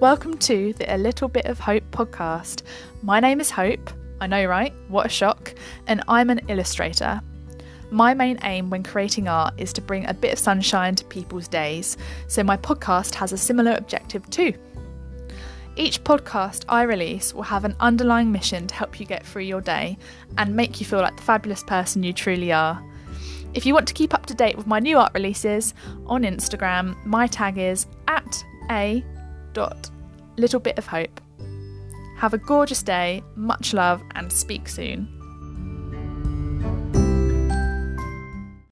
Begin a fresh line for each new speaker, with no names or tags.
Welcome to the A Little Bit of Hope podcast. My name is Hope. I know, right? What a shock. And I'm an illustrator. My main aim when creating art is to bring a bit of sunshine to people's days, so my podcast has a similar objective too. Each podcast I release will have an underlying mission to help you get through your day and make you feel like the fabulous person you truly are. If you want to keep up to date with my new art releases on Instagram, my tag is at a dot little bit of hope. Have a gorgeous day, much love, and speak soon.